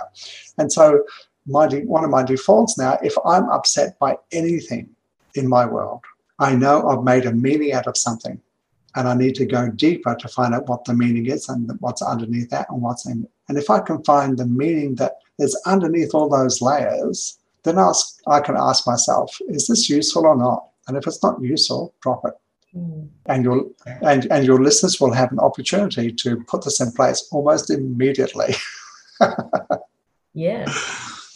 And so my one of my defaults now, if I'm upset by anything in my world, I know I've made a meaning out of something and I need to go deeper to find out what the meaning is and what's underneath that and what's in. It. And if I can find the meaning that is underneath all those layers, then ask, I can ask myself, is this useful or not? And if it's not useful, drop it. Mm. And your and, and your listeners will have an opportunity to put this in place almost immediately. yeah,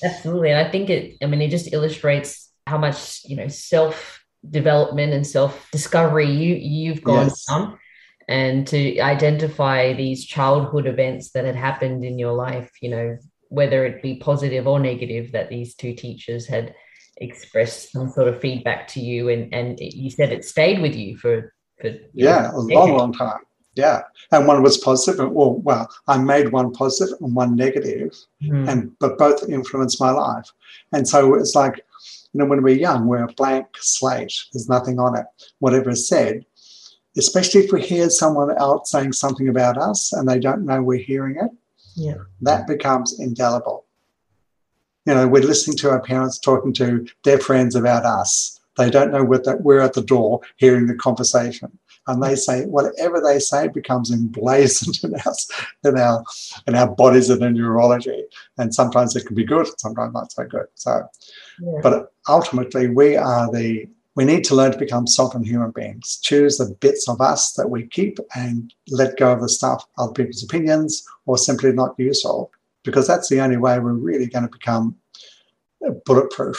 absolutely. And I think it, I mean, it just illustrates how much, you know, self development and self discovery you you've gone yes. down. And to identify these childhood events that had happened in your life you know whether it be positive or negative that these two teachers had expressed some sort of feedback to you and and you said it stayed with you for for yeah know, a long long time. Yeah. And one was positive and well well i made one positive and one negative mm. and but both influenced my life. And so it's like you know, when we're young, we're a blank slate. There's nothing on it. Whatever is said, especially if we hear someone else saying something about us and they don't know we're hearing it, yeah. that becomes indelible. You know, we're listening to our parents talking to their friends about us. They don't know that we're at the door hearing the conversation. And they say whatever they say becomes emblazoned in our in our in our bodies and in neurology. And sometimes it can be good, sometimes not so good. So, yeah. but ultimately, we are the we need to learn to become sovereign human beings. Choose the bits of us that we keep and let go of the stuff, other people's opinions, or simply not useful, because that's the only way we're really going to become bulletproof.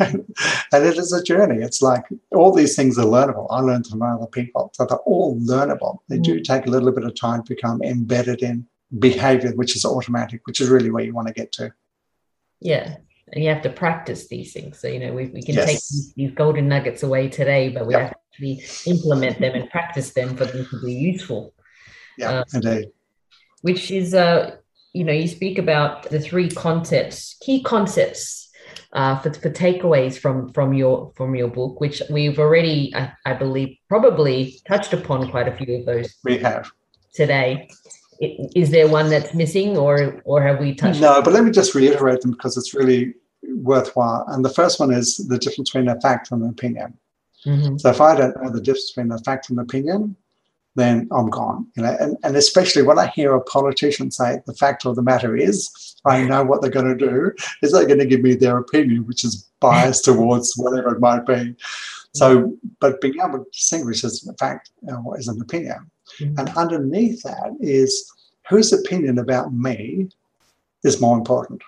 and it is a journey. It's like all these things are learnable. I learned from other people. So they're all learnable. They do mm. take a little bit of time to become embedded in behavior, which is automatic, which is really where you want to get to. Yeah. And you have to practice these things. So, you know, we, we can yes. take these, these, golden nuggets away today, but we yep. have to actually implement them and practice them for them to be useful. Yeah, um, indeed. Which is, uh, you know, you speak about the three concepts, key concepts uh, for, for takeaways from from your from your book, which we've already, I, I, believe, probably touched upon quite a few of those. We have today. Is there one that's missing, or or have we touched? No, but let me just reiterate them because it's really worthwhile. And the first one is the difference between a fact and an opinion. Mm-hmm. So if I don't know the difference between a fact and an opinion, then I'm gone. You know, and, and especially when I hear a politician say the fact of the matter is, I know what they're going to do is they're going to give me their opinion, which is biased towards whatever it might be. So, but being able to distinguish as a fact or as an opinion, mm-hmm. and underneath that is whose opinion about me is more important.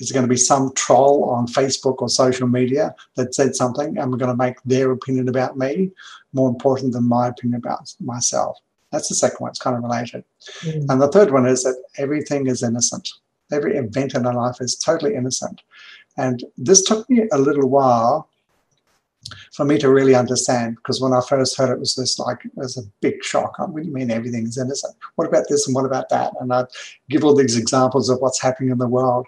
Is going to be some troll on Facebook or social media that said something and we're going to make their opinion about me more important than my opinion about myself? That's the second one. It's kind of related. Mm. And the third one is that everything is innocent. Every event in our life is totally innocent. And this took me a little while for me to really understand because when I first heard it, it was this like it was a big shock. What do you mean everything is innocent? What about this and what about that? And I'd give all these examples of what's happening in the world.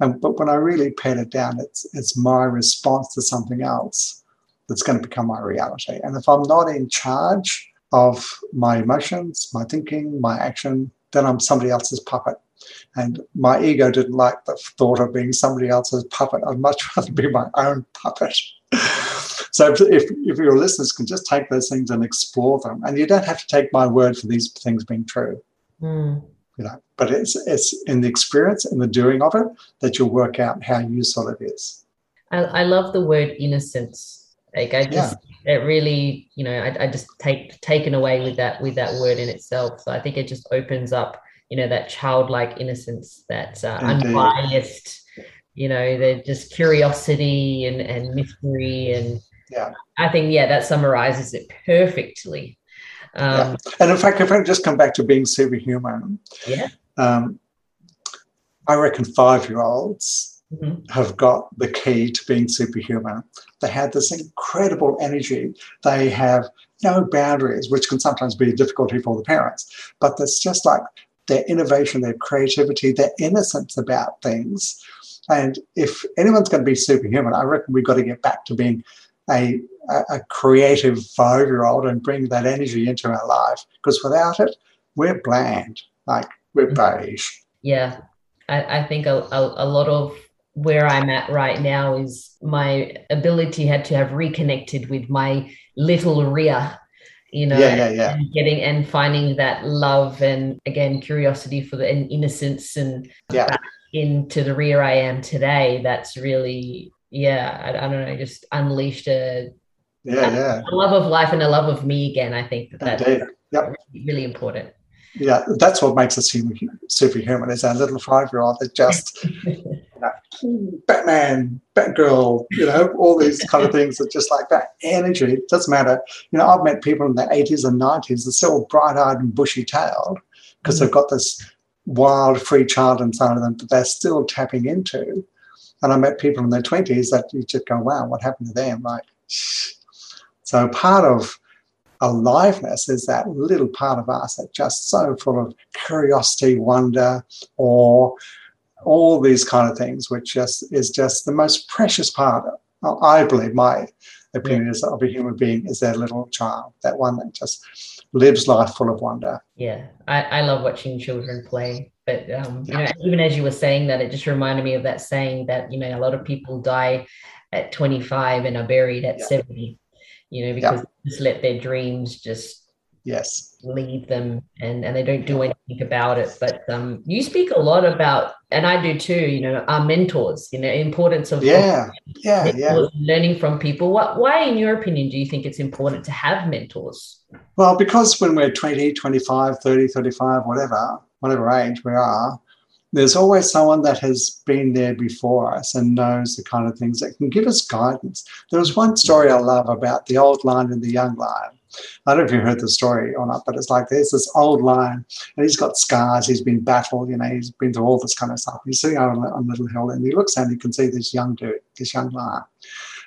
And, but when I really pared it down, it's, it's my response to something else that's going to become my reality. And if I'm not in charge of my emotions, my thinking, my action, then I'm somebody else's puppet. And my ego didn't like the thought of being somebody else's puppet. I'd much rather be my own puppet. so if, if, if, your listeners can just take those things and explore them, and you don't have to take my word for these things being true. Mm you know but it's it's in the experience and the doing of it that you'll work out how useful it is. I, I love the word innocence. Like i just yeah. it really you know I, I just take taken away with that with that word in itself. So i think it just opens up you know that childlike innocence that uh, unbiased you know the just curiosity and and mystery and yeah. I think yeah that summarizes it perfectly um, yeah. And in fact, if I just come back to being superhuman, yeah, um, I reckon five year olds mm-hmm. have got the key to being superhuman. They have this incredible energy. They have no boundaries, which can sometimes be a difficulty for the parents. But it's just like their innovation, their creativity, their innocence about things. And if anyone's going to be superhuman, I reckon we've got to get back to being a, a creative five year old and bring that energy into our life. Because without it, we're bland, like we're mm-hmm. beige. Yeah. I, I think a, a, a lot of where I'm at right now is my ability had to have reconnected with my little Ria, you know, yeah, yeah, yeah. And getting and finding that love and again curiosity for the and innocence and yeah. into the Ria I am today. That's really yeah, I, I, don't know, just unleashed a yeah, yeah. a love of life and a love of me again. I think that that's yep. really, really important. Yeah, that's what makes us human, superhuman. Is our little five-year-old that just you know, Batman, Batgirl, you know, all these kind of things that just like that energy. It doesn't matter. You know, I've met people in their 80s and 90s that still bright-eyed and bushy-tailed because mm-hmm. they've got this wild, free child inside of them that they're still tapping into and I met people in their 20s that you just go, wow, what happened to them? Like, so part of aliveness is that little part of us that's just so full of curiosity, wonder, or all these kind of things, which just is just the most precious part. Of, I believe my opinion is of a human being is that little child, that one that just lives life full of wonder. Yeah, I, I love watching children play. But um, you know, even as you were saying that, it just reminded me of that saying that you know a lot of people die at 25 and are buried at yeah. 70. you know, because yeah. just let their dreams just yes. leave them and and they don't do anything about it. But um you speak a lot about and i do too you know our mentors you know importance of yeah. Yeah yeah. learning from people. What why in your opinion do you think it's important to have mentors? Well because when we're 20 25 30 35 whatever whatever age we are there's always someone that has been there before us and knows the kind of things that can give us guidance. There was one story I love about the old lion and the young lion. I don't know if you heard the story or not, but it's like there's this old lion and he's got scars. He's been battled, you know, he's been through all this kind of stuff. He's sitting on a, little hill and he looks and he can see this young dude, this young lion.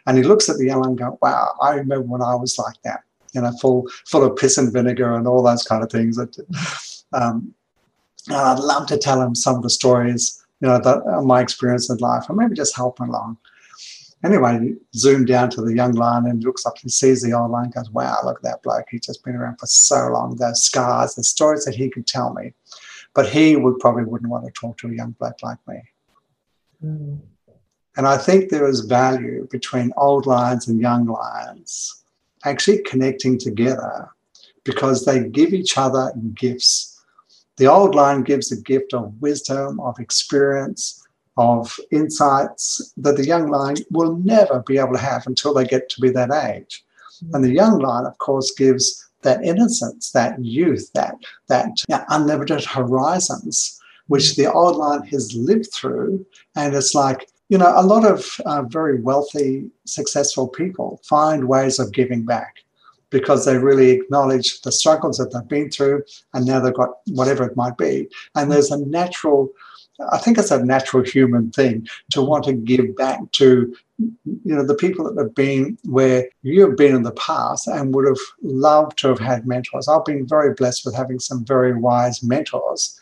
And he looks at the young lion and goes, wow, I remember when I was like that, you know, full, full of piss and vinegar and all those kind of things. That, um, and I'd love to tell him some of the stories, you know, that uh, my experience in life, or maybe just help him along. Anyway, zoom down to the young lion and looks up and sees the old lion goes, wow, look at that bloke. He's just been around for so long. Those scars, the stories that he could tell me. But he would probably wouldn't want to talk to a young bloke like me. Mm. And I think there is value between old lions and young lions actually connecting together because they give each other gifts the old line gives a gift of wisdom, of experience, of insights that the young line will never be able to have until they get to be that age. Mm-hmm. And the young line, of course, gives that innocence, that youth, that that unlimited horizons, which the old line has lived through. And it's like, you know, a lot of uh, very wealthy, successful people find ways of giving back because they really acknowledge the struggles that they've been through and now they've got whatever it might be. And there's a natural, I think it's a natural human thing to want to give back to you know the people that have been where you've been in the past and would have loved to have had mentors. I've been very blessed with having some very wise mentors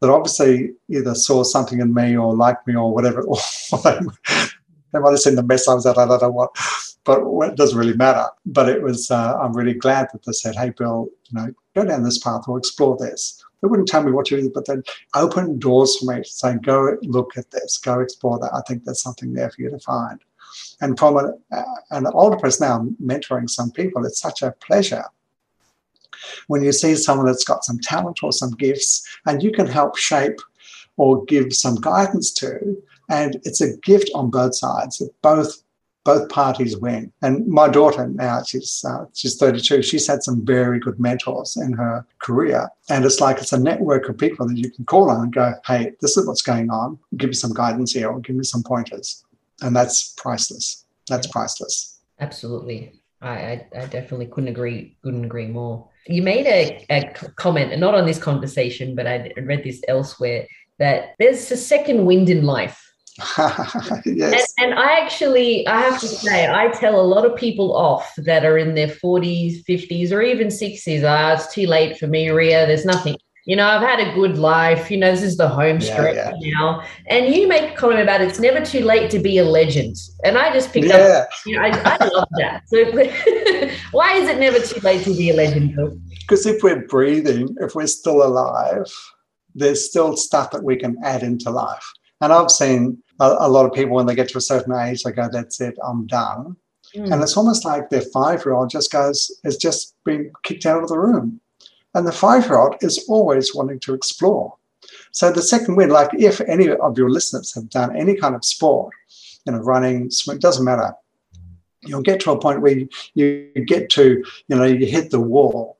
that obviously either saw something in me or liked me or whatever, they might have seen the mess I was at. I don't know what but it doesn't really matter. But it was, uh, I'm really glad that they said, hey, Bill, you know, go down this path or explore this. They wouldn't tell me what to do, but they'd open doors for me to say, go look at this, go explore that. I think there's something there for you to find. And from a, uh, an older person now, mentoring some people, it's such a pleasure when you see someone that's got some talent or some gifts and you can help shape or give some guidance to. And it's a gift on both sides. Both both parties win. And my daughter now, she's uh, she's 32. She's had some very good mentors in her career, and it's like it's a network of people that you can call on and go, "Hey, this is what's going on. Give me some guidance here, or give me some pointers," and that's priceless. That's priceless. Absolutely, I I, I definitely couldn't agree couldn't agree more. You made a, a comment, and not on this conversation, but I read this elsewhere that there's a second wind in life yes. And, and, I actually, I have to say, I tell a lot of people off that are in their 40s, 50s, or even 60s. Ah, it's too late for me, Ria. There's nothing. You know, I've had a good life. You know, this is the home stretch yeah, yeah. now. And you make a comment about it's never too late to be a legend. And I just picked yeah. up, you know, I, I love that. So why is it never too late to be a legend? Because if we're breathing, if we're still alive, there's still stuff that we can add into life. And I've seen a, a, lot of people when they get to a certain age, they go, "That's it, I'm done." Mm. And it's almost like their five-year-old just goes, has just been kicked out of the room, and the five-year-old is always wanting to explore. So the second wind, like if any of your listeners have done any kind of sport, you know, running, swim, doesn't matter. You'll get to a point where you, you get to, you know, you hit the wall,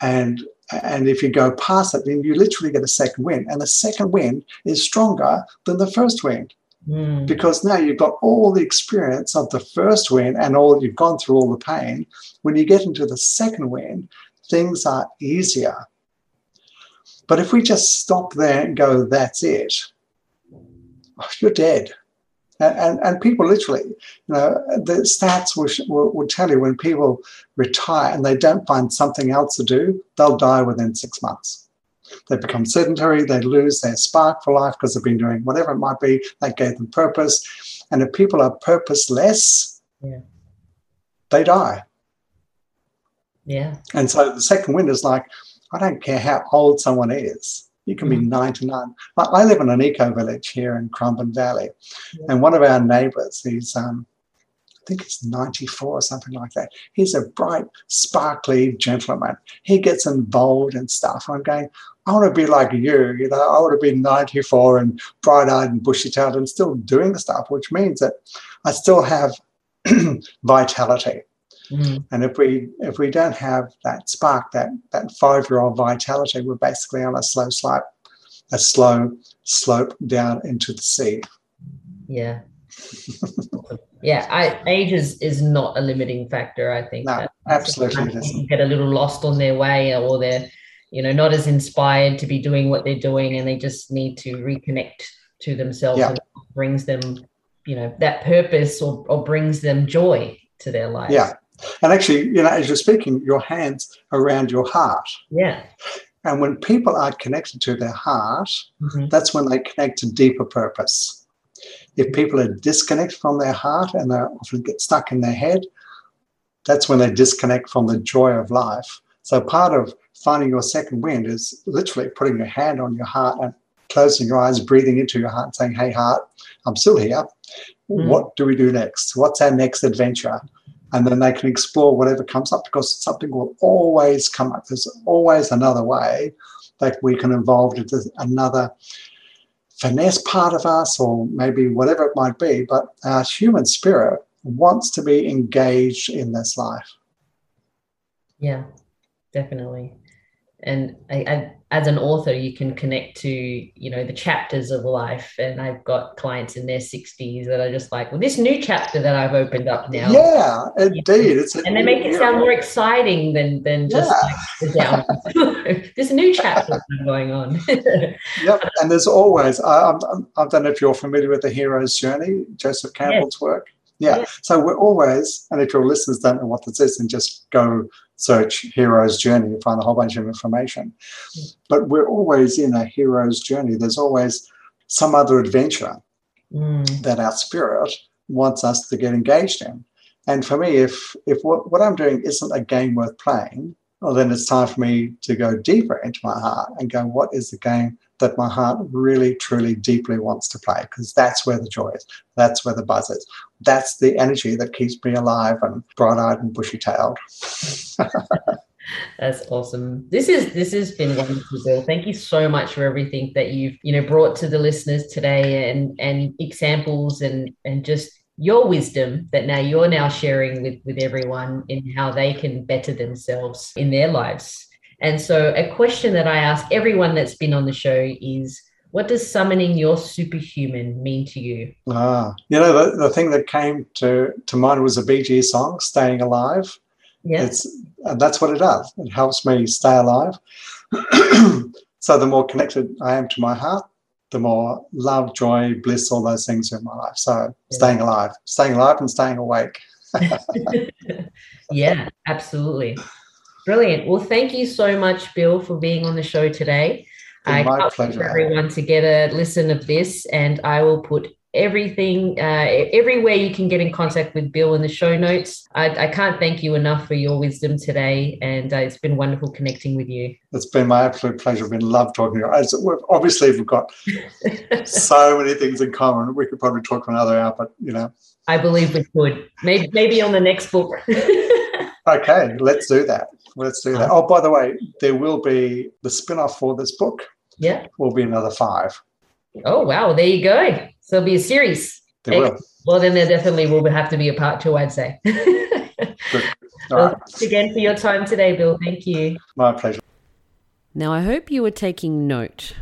and and if you go past it, then you literally get a second wind. And the second wind is stronger than the first wind. Mm. Because now you've got all the experience of the first win and all you've gone through all the pain. When you get into the second win, things are easier. But if we just stop there and go, that's it, you're dead. And, and, and, people literally, you know, the stats will, will, will, tell you when people retire and they don't find something else to do, they'll die within six months. They become sedentary, they lose their spark for life because they've been doing whatever it might be that gave them purpose. And if people are purposeless, yeah. they die. Yeah. And so the second wind is like, I don't care how old someone is you can be 99. I live in an eco village here in Currumbin Valley, and one of our neighbours, he's um, I think he's 94 or something like that. He's a bright, sparkly gentleman. He gets involved in stuff. I'm going, I want to be like you, you know, I want to be 94 and bright eyed and bushy tailed and still doing stuff, which means that I still have vitality. Mm. And if we if we don't have that spark, that that five year old vitality, we're basically on a slow slope, a slow slope down into the sea. Yeah. yeah, I, age is, is not a limiting factor. I think. No, absolutely. Get a little lost on their way, or they're, you know, not as inspired to be doing what they're doing, and they just need to reconnect to themselves. Yeah. And brings them, you know, that purpose or, or brings them joy to their life. Yeah, and actually, you know, as you're speaking, your hands around your heart. Yeah. And when people are connected to their heart, mm-hmm. that's when they connect to deeper purpose. If people are disconnected from their heart and they often get stuck in their head, that's when they disconnect from the joy of life. So part of finding your second wind is literally putting your hand on your heart and closing your eyes, breathing into your heart, and saying, Hey, heart, I'm still here. Mm. What do we do next? What's our next adventure? And then they can explore whatever comes up because something will always come up. There's always another way that we can evolve into another finesse part of us or maybe whatever it might be, but our human spirit wants to be engaged in this life. Yeah, definitely. And I, I, as an author, you can connect to, you know, the chapters of life. And I've got clients in their 60s that are just like, well, this new chapter that I've opened up now. Yeah, indeed. It's and they make it sound more exciting than than just yeah. like the down. there's a new chapter going on. yep. And there's always, I, I don't know if you're familiar with the hero's journey, Joseph Campbell's yes. work. Yeah. yeah. So we're always, and if your listeners don't know what this is, then just go search hero's journey and find a whole bunch of information. But we're always in a hero's journey. There's always some other adventure mm. that our spirit wants us to get engaged in. And for me, if if what, what I'm doing isn't a game worth playing, well, then it's time for me to go deeper into my heart and go, what is the game that my heart really, truly, deeply wants to play? Because that's where the joy is. That's where the buzz is. That's the energy that keeps me alive and bright eyed and bushy tailed. That's awesome. This is this has been wonderful, Bill. Thank you so much for everything that you've you know brought to the listeners today and and examples and and just your wisdom that now you're now sharing with with everyone in how they can better themselves in their lives. And so a question that I ask everyone that's been on the show is what does summoning your superhuman mean to you? Ah, you know, the, the thing that came to, to mind was a Bee Gees song, Staying Alive. Yeah. It's, and that's what it does. It helps me stay alive. so the more connected I am to my heart, the more love, joy, bliss, all those things are in my life. So yeah. staying alive, staying alive and staying awake. yeah, absolutely. Brilliant. Well, thank you so much, Bill, for being on the show today. I can't pleasure. everyone to get a listen of this, and I will put everything, uh, everywhere you can get in contact with Bill in the show notes. I, I can't thank you enough for your wisdom today, and uh, it's been wonderful connecting with you. It's been my absolute pleasure. I've been love talking to you. We've, obviously, we've got so many things in common. We could probably talk for another hour, but you know. I believe we could. Maybe, maybe on the next book. okay, let's do that. Let's do that. Oh, by the way, there will be the spin off for this book. Yeah. Will be another five. Oh, wow. There you go. So it'll be a series. There will. Well, then there definitely will have to be a part two, I'd say. well, right. Thanks again for your time today, Bill. Thank you. My pleasure. Now, I hope you were taking note,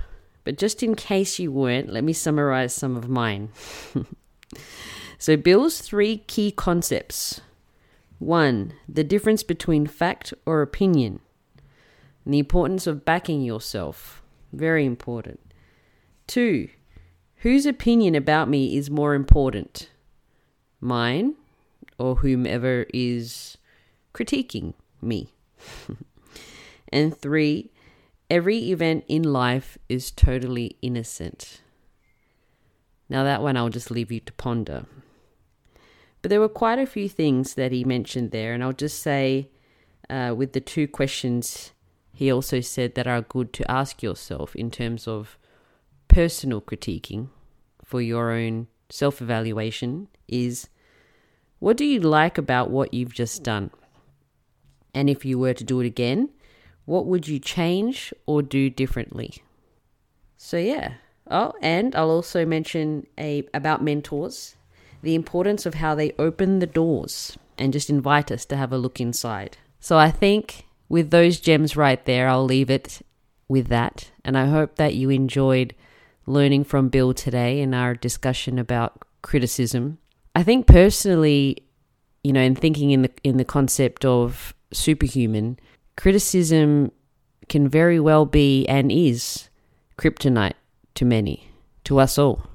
but just in case you weren't, let me summarize some of mine. so, Bill's three key concepts one, the difference between fact or opinion, and the importance of backing yourself. Very important. Two, Whose opinion about me is more important? Mine or whomever is critiquing me? and three, every event in life is totally innocent. Now, that one I'll just leave you to ponder. But there were quite a few things that he mentioned there, and I'll just say uh, with the two questions he also said that are good to ask yourself in terms of personal critiquing for your own self evaluation is What do you like about what you've just done? And if you were to do it again, what would you change or do differently? So yeah. Oh, and I'll also mention a about mentors, the importance of how they open the doors and just invite us to have a look inside. So I think with those gems right there, I'll leave it with that. And I hope that you enjoyed learning from Bill today in our discussion about criticism. I think personally, you know, in thinking in the in the concept of superhuman, criticism can very well be and is kryptonite to many, to us all,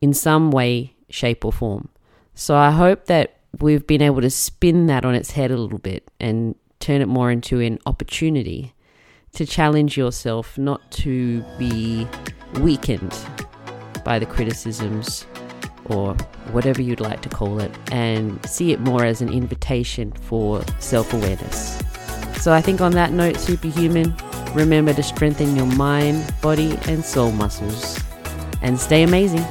in some way, shape, or form. So I hope that we've been able to spin that on its head a little bit and turn it more into an opportunity to challenge yourself not to be weakened by the criticisms or whatever you'd like to call it and see it more as an invitation for self awareness. So I think on that note, superhuman, remember to strengthen your mind, body, and soul muscles and stay amazing.